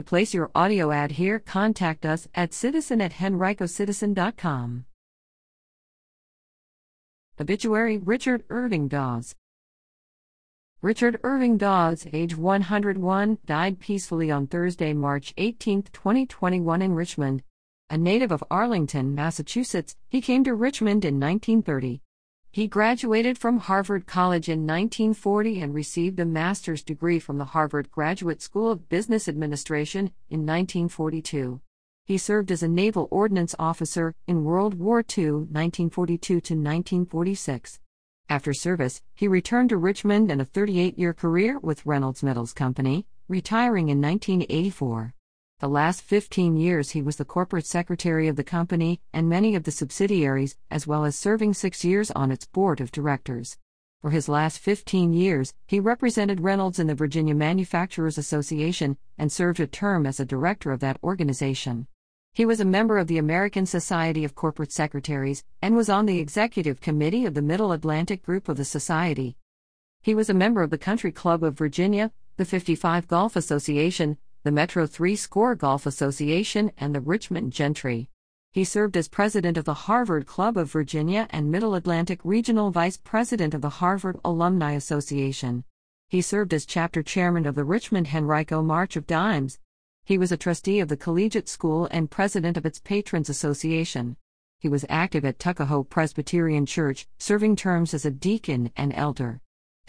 To place your audio ad here, contact us at citizen at henricocitizen.com. Obituary Richard Irving Dawes. Richard Irving Dawes, age 101, died peacefully on Thursday, March 18, 2021, in Richmond. A native of Arlington, Massachusetts, he came to Richmond in 1930. He graduated from Harvard College in 1940 and received a master's degree from the Harvard Graduate School of Business Administration in 1942. He served as a naval ordnance officer in World War II, 1942 to 1946. After service, he returned to Richmond and a 38 year career with Reynolds Metals Company, retiring in 1984. The last 15 years he was the corporate secretary of the company and many of the subsidiaries, as well as serving six years on its board of directors. For his last 15 years, he represented Reynolds in the Virginia Manufacturers Association and served a term as a director of that organization. He was a member of the American Society of Corporate Secretaries and was on the executive committee of the Middle Atlantic Group of the Society. He was a member of the Country Club of Virginia, the 55 Golf Association, the Metro Three Score Golf Association, and the Richmond Gentry. He served as president of the Harvard Club of Virginia and Middle Atlantic Regional Vice President of the Harvard Alumni Association. He served as chapter chairman of the Richmond Henrico March of Dimes. He was a trustee of the Collegiate School and president of its Patrons Association. He was active at Tuckahoe Presbyterian Church, serving terms as a deacon and elder.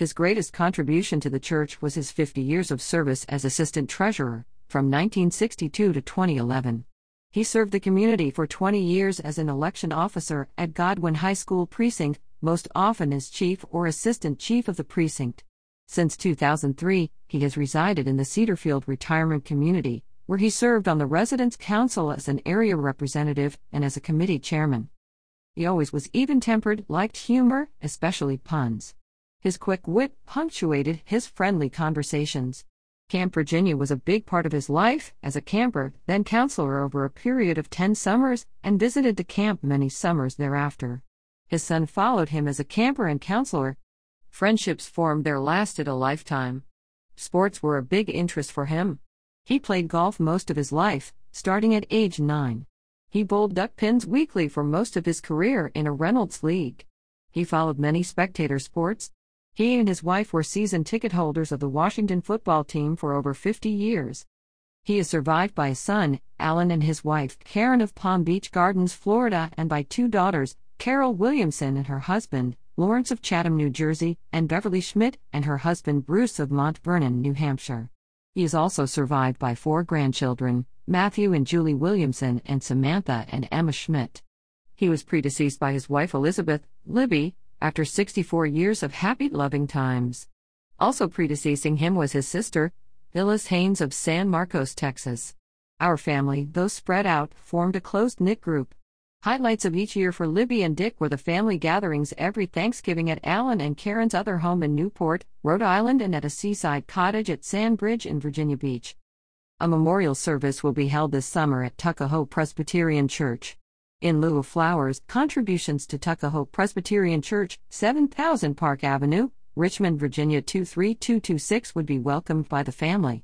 His greatest contribution to the church was his 50 years of service as assistant treasurer, from 1962 to 2011. He served the community for 20 years as an election officer at Godwin High School precinct, most often as chief or assistant chief of the precinct. Since 2003, he has resided in the Cedarfield retirement community, where he served on the Residents' Council as an area representative and as a committee chairman. He always was even tempered, liked humor, especially puns. His quick wit punctuated his friendly conversations. Camp Virginia was a big part of his life as a camper, then counselor over a period of 10 summers, and visited the camp many summers thereafter. His son followed him as a camper and counselor. Friendships formed there lasted a lifetime. Sports were a big interest for him. He played golf most of his life, starting at age 9. He bowled duck pins weekly for most of his career in a Reynolds League. He followed many spectator sports, he and his wife were season ticket holders of the Washington football team for over 50 years. He is survived by a son, Alan, and his wife, Karen of Palm Beach Gardens, Florida, and by two daughters, Carol Williamson and her husband, Lawrence of Chatham, New Jersey, and Beverly Schmidt and her husband, Bruce of Mont Vernon, New Hampshire. He is also survived by four grandchildren, Matthew and Julie Williamson, and Samantha and Emma Schmidt. He was predeceased by his wife Elizabeth, Libby, after 64 years of happy, loving times. Also predeceasing him was his sister, Phyllis Haynes of San Marcos, Texas. Our family, though spread out, formed a close knit group. Highlights of each year for Libby and Dick were the family gatherings every Thanksgiving at Alan and Karen's other home in Newport, Rhode Island, and at a seaside cottage at Sandbridge in Virginia Beach. A memorial service will be held this summer at Tuckahoe Presbyterian Church. In lieu of flowers, contributions to Tuckahoe Presbyterian Church, 7000 Park Avenue, Richmond, Virginia 23226 would be welcomed by the family.